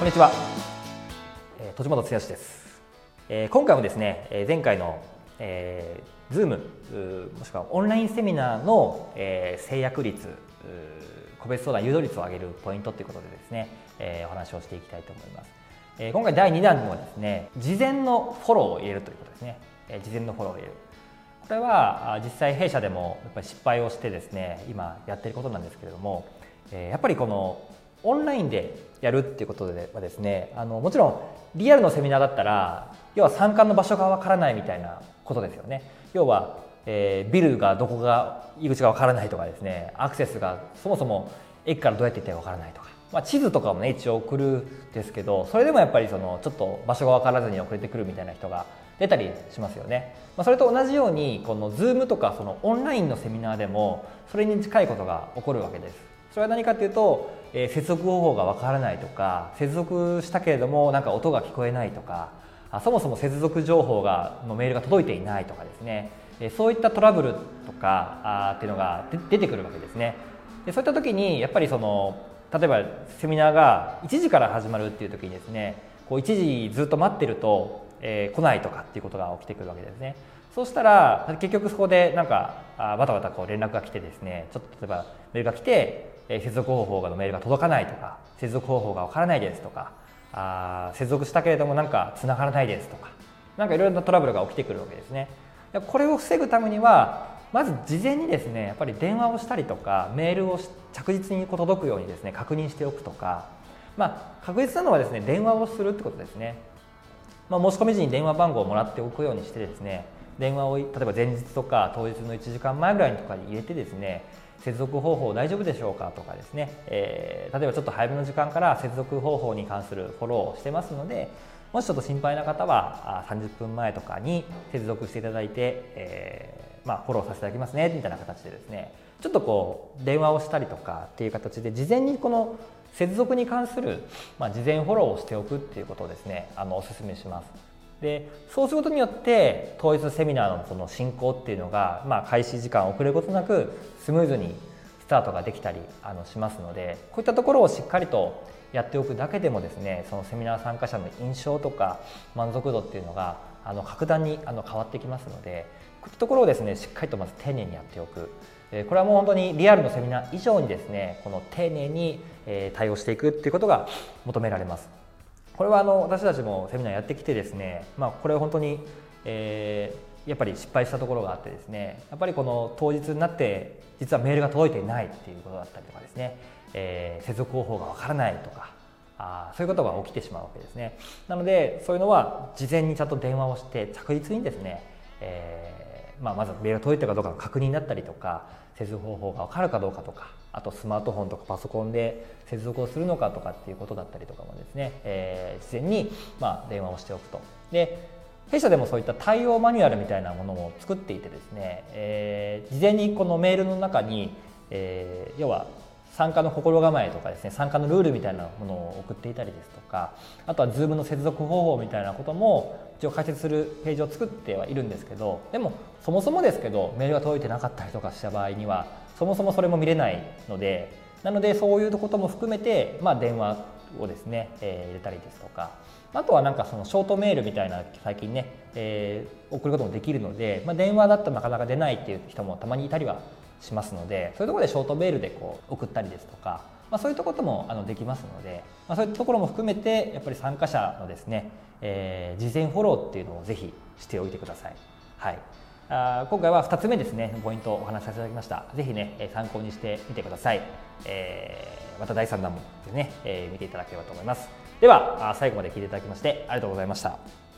こんにちは、えー、戸島剛です、え、今回もですね、え、前回の、えー、Zoom もしくはオンラインセミナーの、えー、制約率個別相談誘導率を上げるポイントということでですね、えー、お話をしていきたいと思います、え、今回第2弾にもですね事前のフォローを入れるということですね、え、事前のフォローを入れる。これは実際弊社でもやっぱり失敗をしてですね今やってることなんですけれども、やっぱりこのオンラインでやるっていうことではですねあのもちろんリアルのセミナーだったら要は参加の場所がわからないみたいなことですよね。要は、えー、ビルがどこが入り口がわからないとかですねアクセスがそもそも駅からどうやって行ってわからないとか、まあ、地図とかもね一応送るんですけどそれでもやっぱりそのちょっと場所が分からずに遅れてくるみたいな人が出たりしますよね、まあ、それと同じようにこの Zoom とかそのオンラインのセミナーでもそれに近いことが起こるわけです。それは何かというと、えー、接続方法がわからないとか接続したけれどもなんか音が聞こえないとかあそもそも接続情報がのメールが届いていないとかですね、えー、そういったトラブルとかあっていうのが出てくるわけですね。でそういった時にやっぱりその例えばセミナーが1時から始まるっていう時にですねこう1時ずっと待ってると、えー、来ないとかっていうことが起きてくるわけですね。そうしたら結局そこでなんかあバタバタこう連絡が来てですねちょっと例えばメールが来てえ接続方法のメールが届かないとか接続方法がわからないですとかあ接続したけれどもなんか繋がらないですとか何かいろいろなトラブルが起きてくるわけですね。これを防ぐためにはまず事前にですねやっぱり電話をしたりとかメールを着実に届くようにですね確認しておくとかまあ確実なのはですね電話をするってことですね、まあ、申し込み時に電話番号をもらっておくようにしてですね電話を例えば前日とか当日の1時間前ぐらいとかに入れてですね接続方法大丈夫でしょうかとかですね、えー、例えばちょっと早めの時間から接続方法に関するフォローをしてますのでもしちょっと心配な方は30分前とかに接続していただいて、えー、まあ、フォローさせていただきますねみたいな形でですねちょっとこう電話をしたりとかっていう形で事前にこの接続に関する、まあ、事前フォローをしておくっていうことをですねあのお勧めします。でそうすることによって統一セミナーのその進行っていうのが、まあ、開始時間遅れることなくスムーズにスタートができたりあのしますのでこういったところをしっかりとやっておくだけでもですねそのセミナー参加者の印象とか満足度っていうのがあの格段にあの変わってきますのでこういったところをですねしっかりとまず丁寧にやっておくこれはもう本当にリアルのセミナー以上にですねこの丁寧に対応していくっていうことが求められます。これはあの私たちもセミナーやってきてですね、まあ、これ本当に、えー、やっぱり失敗したところがあってですねやっぱりこの当日になって実はメールが届いていないっていうことだったりとかですね、えー、接続方法がわからないとかあそういうことが起きてしまうわけですね。なのでそういうのは事前にちゃんと電話をして着実にですね、えーまあ、まずメールが届いたかどうかの確認だったりとか接続方法が分かるかどうかとかあとスマートフォンとかパソコンで接続をするのかとかっていうことだったりとかもですね、えー、事前にま電話をしておくと。で弊社でもそういった対応マニュアルみたいなものを作っていてですね、えー、事前にこのメールの中に、えー、要は参加の心構えとかですね参加のルールみたいなものを送っていたりですとかあとは Zoom の接続方法みたいなことも一応解説するページを作ってはいるんですけどでもそもそもですけどメールが届いてなかったりとかした場合にはそもそもそれも見れないのでなのでそういうことも含めて、まあ、電話をですね、えー、入れたりですとかあとはなんかそのショートメールみたいな最近ね、えー、送ることもできるので、まあ、電話だとなかなか出ないっていう人もたまにいたりはしますのでそういうところでショートメールでこう送ったりですとか、まあ、そういったこともあのできますので、まあ、そういったところも含めてやっぱり参加者のですね、えー、事前フォローっていうのをぜひしておいてください。はい。あ今回は2つ目ですねポイントをお話しさせていただきました。是非ね参考にしてみてください、えー、また第3弾もですね、えー、見ていただければと思います。では最後まで聞いていただきましてありがとうございました。